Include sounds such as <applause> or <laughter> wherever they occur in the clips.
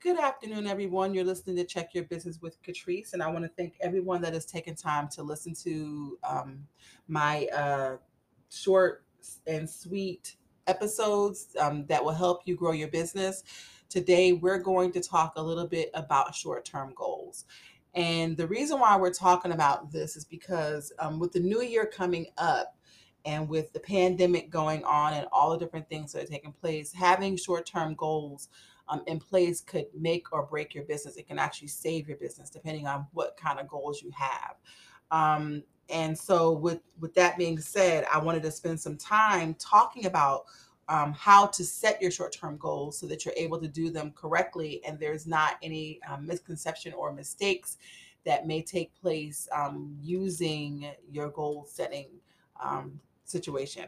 Good afternoon, everyone. You're listening to Check Your Business with Catrice, and I want to thank everyone that has taken time to listen to um, my uh, short and sweet episodes um, that will help you grow your business. Today, we're going to talk a little bit about short term goals. And the reason why we're talking about this is because um, with the new year coming up, and with the pandemic going on and all the different things that are taking place, having short term goals um, in place could make or break your business. It can actually save your business depending on what kind of goals you have. Um, and so, with with that being said, I wanted to spend some time talking about um, how to set your short term goals so that you're able to do them correctly and there's not any um, misconception or mistakes that may take place um, using your goal setting um, situation.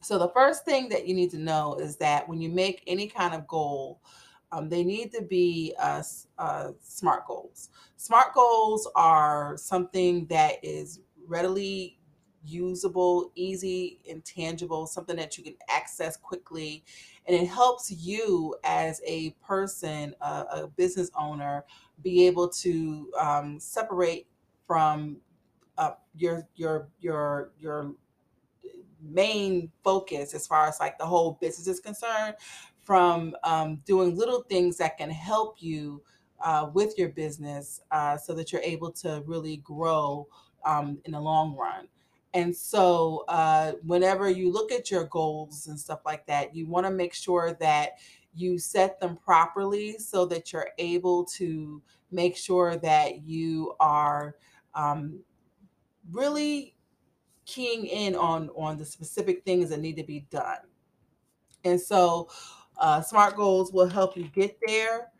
So, the first thing that you need to know is that when you make any kind of goal, um, they need to be uh, uh, smart goals. Smart goals are something that is readily usable, easy, intangible, something that you can access quickly. And it helps you as a person, uh, a business owner, be able to um, separate from uh, your your your your main focus as far as like the whole business is concerned from um, doing little things that can help you uh, with your business uh, so that you're able to really grow um, in the long run. And so, uh, whenever you look at your goals and stuff like that, you want to make sure that you set them properly so that you're able to make sure that you are um, really keying in on on the specific things that need to be done. And so, uh, SMART goals will help you get there.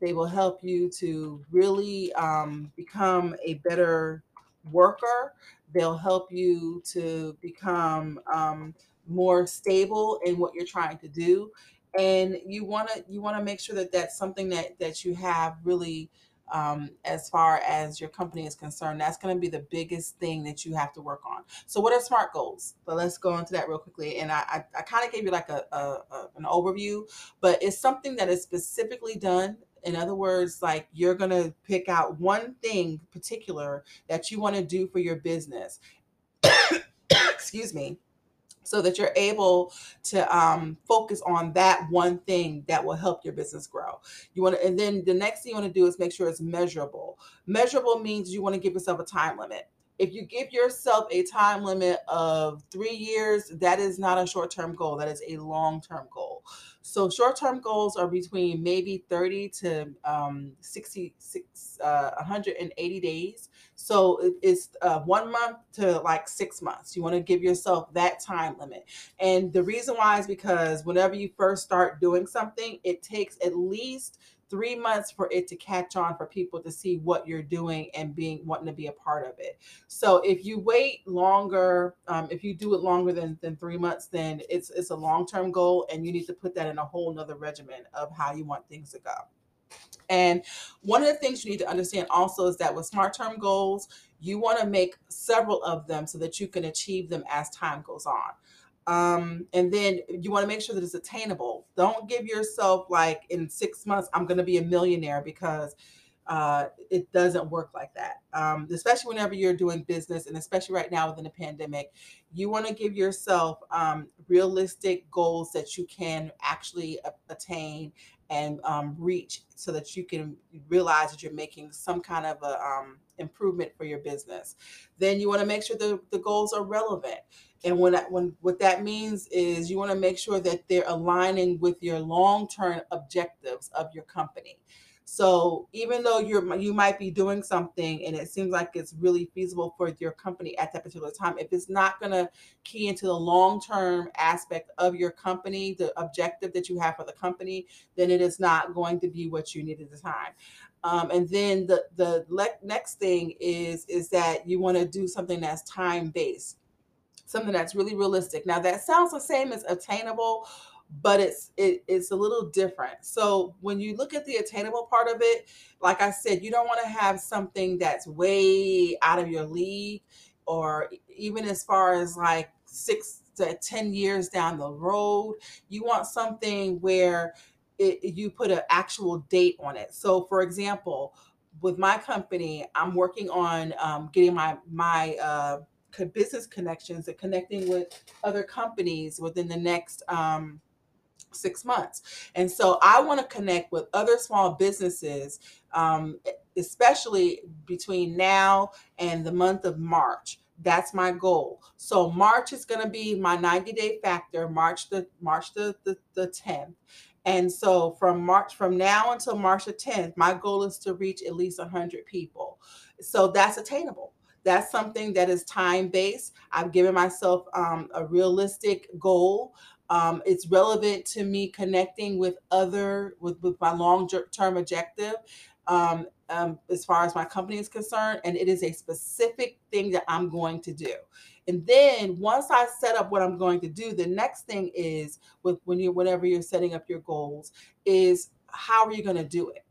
They will help you to really um, become a better worker. They'll help you to become um, more stable in what you're trying to do, and you want to you want to make sure that that's something that that you have really um, as far as your company is concerned. That's going to be the biggest thing that you have to work on. So, what are SMART goals? But let's go into that real quickly. And I, I, I kind of gave you like a, a, a, an overview, but it's something that is specifically done. In other words, like you're going to pick out one thing particular that you want to do for your business. <coughs> Excuse me so that you're able to um, focus on that one thing that will help your business grow. You want to, and then the next thing you want to do is make sure it's measurable. Measurable means you want to give yourself a time limit. If you give yourself a time limit of three years, that is not a short term goal, that is a long term goal. So short term goals are between maybe 30 to um, 66, uh, 180 days. So it's uh, one month to like six months. You want to give yourself that time limit. And the reason why is because whenever you first start doing something, it takes at least three months for it to catch on for people to see what you're doing and being wanting to be a part of it. So if you wait longer um, if you do it longer than, than three months then it's it's a long-term goal and you need to put that in a whole nother regimen of how you want things to go. And one of the things you need to understand also is that with smart term goals you want to make several of them so that you can achieve them as time goes on um, and then you want to make sure that it's attainable. Don't give yourself like in six months, I'm going to be a millionaire because uh, it doesn't work like that. Um, especially whenever you're doing business, and especially right now within the pandemic, you want to give yourself um, realistic goals that you can actually attain and um, reach, so that you can realize that you're making some kind of a um, improvement for your business. Then you want to make sure the, the goals are relevant. And when when what that means is you want to make sure that they're aligning with your long-term objectives of your company. So even though you're you might be doing something and it seems like it's really feasible for your company at that particular time, if it's not going to key into the long-term aspect of your company, the objective that you have for the company, then it is not going to be what you need at the time. Um, and then the the le- next thing is is that you want to do something that's time based something that's really realistic. Now that sounds the same as attainable, but it's it, it's a little different. So when you look at the attainable part of it, like I said, you don't want to have something that's way out of your league, or even as far as like six to ten years down the road. You want something where it, you put an actual date on it. So, for example, with my company, I'm working on um, getting my my uh, business connections and connecting with other companies within the next um, six months. And so I want to connect with other small businesses, um, especially between now and the month of March. That's my goal. So March is going to be my 90 day factor, March the March the, the, the 10th. And so from March, from now until March the 10th, my goal is to reach at least 100 people. So that's attainable. That's something that is time based. I've given myself um, a realistic goal. Um, it's relevant to me connecting with other, with, with my long term objective. Um, um, as far as my company is concerned, and it is a specific thing that I'm going to do. And then once I set up what I'm going to do, the next thing is with when you whenever you're setting up your goals is how are you going to do it?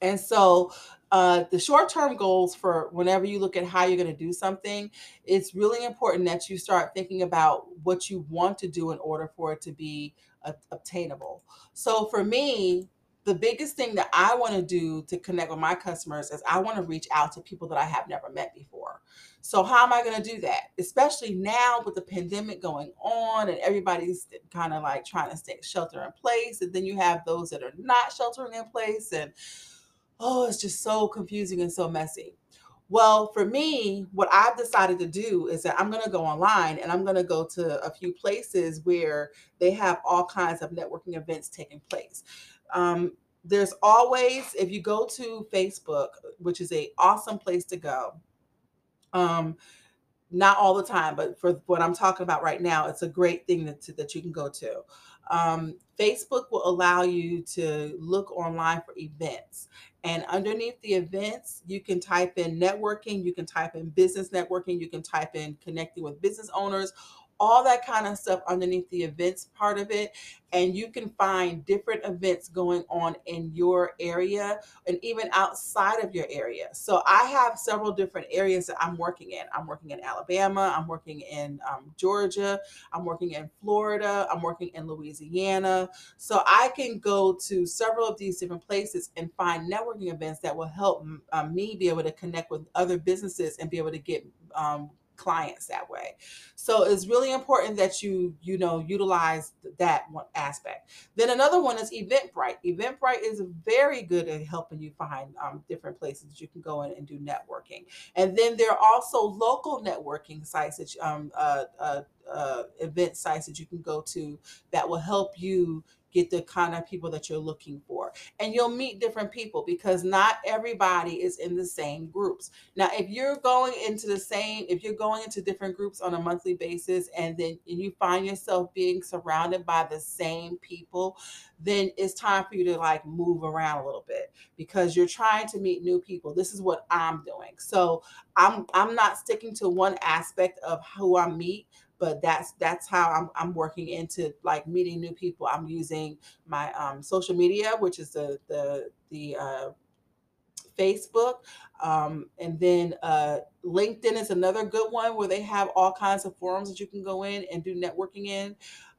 And so uh, the short term goals for whenever you look at how you're going to do something, it's really important that you start thinking about what you want to do in order for it to be uh, obtainable. So for me, the biggest thing that I want to do to connect with my customers is I want to reach out to people that I have never met before. So how am I going to do that? Especially now with the pandemic going on and everybody's kind of like trying to stay shelter in place and then you have those that are not sheltering in place and oh, it's just so confusing and so messy. Well, for me, what I've decided to do is that I'm going to go online and I'm going to go to a few places where they have all kinds of networking events taking place. Um, there's always, if you go to Facebook, which is a awesome place to go, um, not all the time, but for what I'm talking about right now, it's a great thing that, that you can go to. Um, Facebook will allow you to look online for events. And underneath the events, you can type in networking, you can type in business networking, you can type in connecting with business owners all that kind of stuff underneath the events part of it. And you can find different events going on in your area and even outside of your area. So I have several different areas that I'm working in. I'm working in Alabama, I'm working in um, Georgia, I'm working in Florida, I'm working in Louisiana. So I can go to several of these different places and find networking events that will help um, me be able to connect with other businesses and be able to get um, clients that way. So it's really important that you you know utilize that one aspect. Then another one is Eventbrite. Eventbrite is very good at helping you find um, different places that you can go in and do networking. And then there are also local networking sites that um, uh, uh, uh, event sites that you can go to that will help you get the kind of people that you're looking for. And you'll meet different people because not everybody is in the same groups. Now, if you're going into the same, if you're going into different groups on a monthly basis and then you find yourself being surrounded by the same people, then it's time for you to like move around a little bit because you're trying to meet new people. This is what I'm doing. So I'm I'm not sticking to one aspect of who I meet but that's that's how I'm, I'm working into like meeting new people. I'm using my um, social media which is the the the uh, facebook um, and then uh, linkedin is another good one where they have all kinds of forums that you can go in and do networking in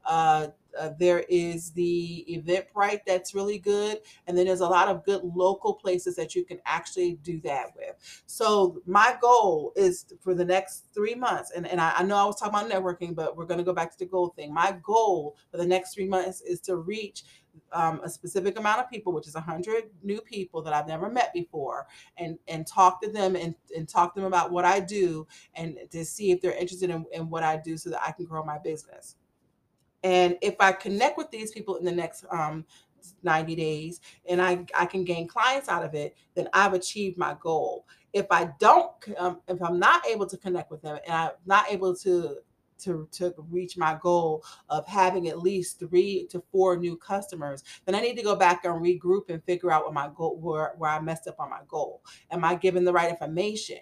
uh, uh, there is the Eventbrite that's really good. And then there's a lot of good local places that you can actually do that with. So my goal is for the next three months, and, and I, I know I was talking about networking, but we're going to go back to the goal thing. My goal for the next three months is to reach um, a specific amount of people, which is 100 new people that I've never met before, and and talk to them and, and talk to them about what I do and to see if they're interested in, in what I do so that I can grow my business. And if I connect with these people in the next um, 90 days and I, I can gain clients out of it, then I've achieved my goal. If I don't, um, if I'm not able to connect with them and I'm not able to to, to reach my goal of having at least three to four new customers, then I need to go back and regroup and figure out what my goal where, where I messed up on my goal. Am I giving the right information?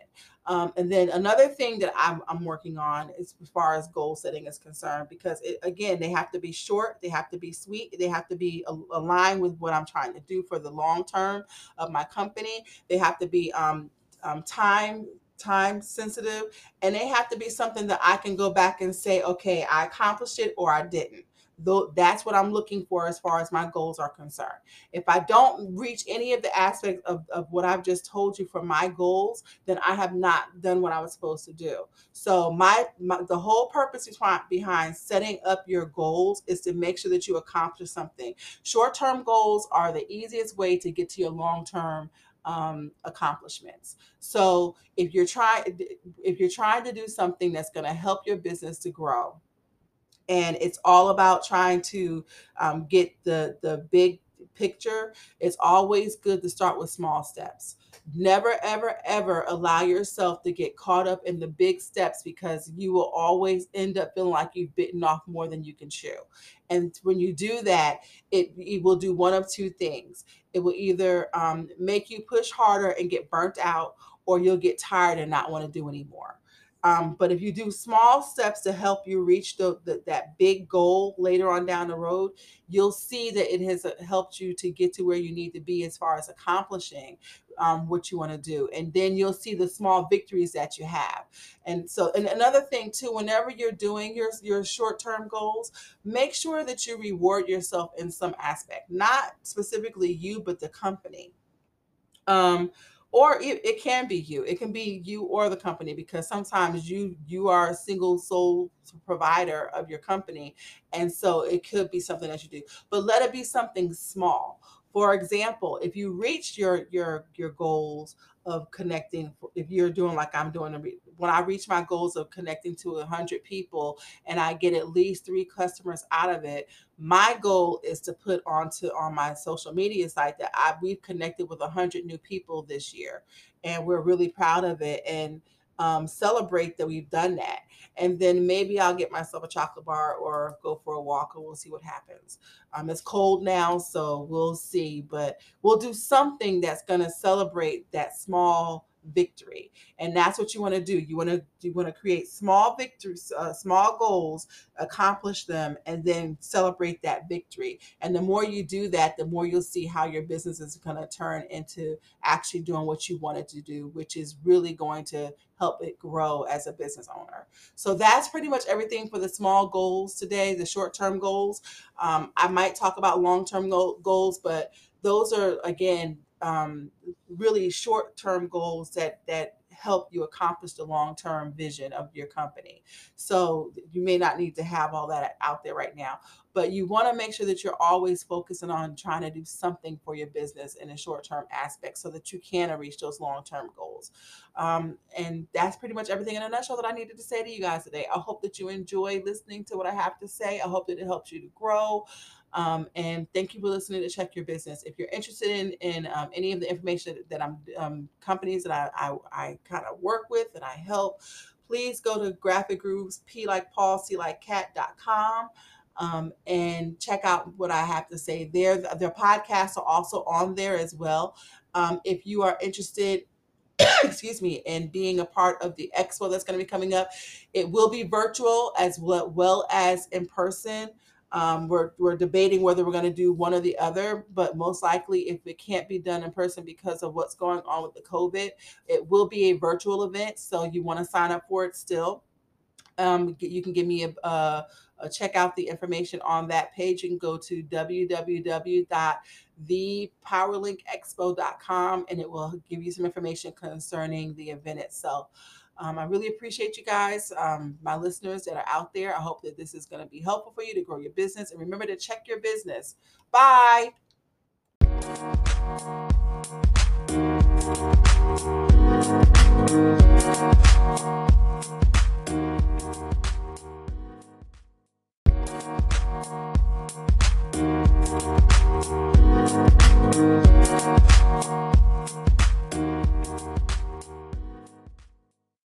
Um, and then another thing that I'm, I'm working on is as far as goal setting is concerned, because it, again, they have to be short, they have to be sweet, they have to be aligned with what I'm trying to do for the long term of my company. They have to be um, um, time time sensitive and they have to be something that I can go back and say, okay, I accomplished it or I didn't though that's what I'm looking for as far as my goals are concerned. If I don't reach any of the aspects of, of what I've just told you for my goals, then I have not done what I was supposed to do. So my, my the whole purpose behind setting up your goals is to make sure that you accomplish something. Short-term goals are the easiest way to get to your long-term um, accomplishments. So if you're trying if you're trying to do something that's going to help your business to grow, and it's all about trying to um, get the the big picture, it's always good to start with small steps. Never, ever, ever allow yourself to get caught up in the big steps because you will always end up feeling like you've bitten off more than you can chew. And when you do that, it, it will do one of two things. It will either um, make you push harder and get burnt out, or you'll get tired and not want to do anymore. Um, but if you do small steps to help you reach the, the, that big goal later on down the road, you'll see that it has uh, helped you to get to where you need to be as far as accomplishing um, what you want to do. And then you'll see the small victories that you have. And so, and another thing too, whenever you're doing your, your short-term goals, make sure that you reward yourself in some aspect, not specifically you, but the company. Um, or it, it, can be you it can be you or the company because sometimes you you are a single sole provider of your company and so it could be something that you do but let it be something small. For example if you reach your your your goals of connecting if you're doing like i'm doing when i reach my goals of connecting to 100 people and i get at least three customers out of it my goal is to put onto on my social media site that I we've connected with 100 new people this year and we're really proud of it. And um, celebrate that we've done that. And then maybe i'll get myself a chocolate bar or go for a walk and we'll see what happens. Um, it's cold now so we'll see but we'll do something that's going to celebrate that small victory. And that's what you want to do. You want to you want to create small victories uh, small goals accomplish them and then celebrate that victory. And the more you do that the more you'll see how your business is going to turn into actually doing what you wanted to do which is really going to help it grow as a business owner. So that's pretty much everything for the small goals today the short-term goals. Um, i might talk about long-term goals but those are again um, really short-term goals that that help you accomplish the long-term vision of your company. So you may not need to have all that out there right now, but you want to make sure that you're always focusing on trying to do something for your business in a short-term aspect so that you can reach those long-term goals. Um, and that's pretty much everything in a nutshell that I needed to say to you guys today. I hope that you enjoy listening to what I have to say. I hope that it helps you to grow. Um, and thank you for listening to Check Your Business. If you're interested in, in um, any of the information that I'm um, companies that I, I, I kind of work with and I help, please go to Graphic Grooves, P like Paul, C like cat.com. Um, and check out what I have to say there. Their podcasts are also on there as well. Um, if you are interested <coughs> excuse me, in being a part of the expo that's going to be coming up. It will be virtual as well, well as in person. Um, we're, we're debating whether we're going to do one or the other, but most likely, if it can't be done in person because of what's going on with the COVID, it will be a virtual event. So you want to sign up for it still. Um, you can give me a, a, a, check out the information on that page. You can go to www.thepowerlinkexpo.com and it will give you some information concerning the event itself. Um, I really appreciate you guys, um, my listeners that are out there. I hope that this is going to be helpful for you to grow your business. And remember to check your business. Bye.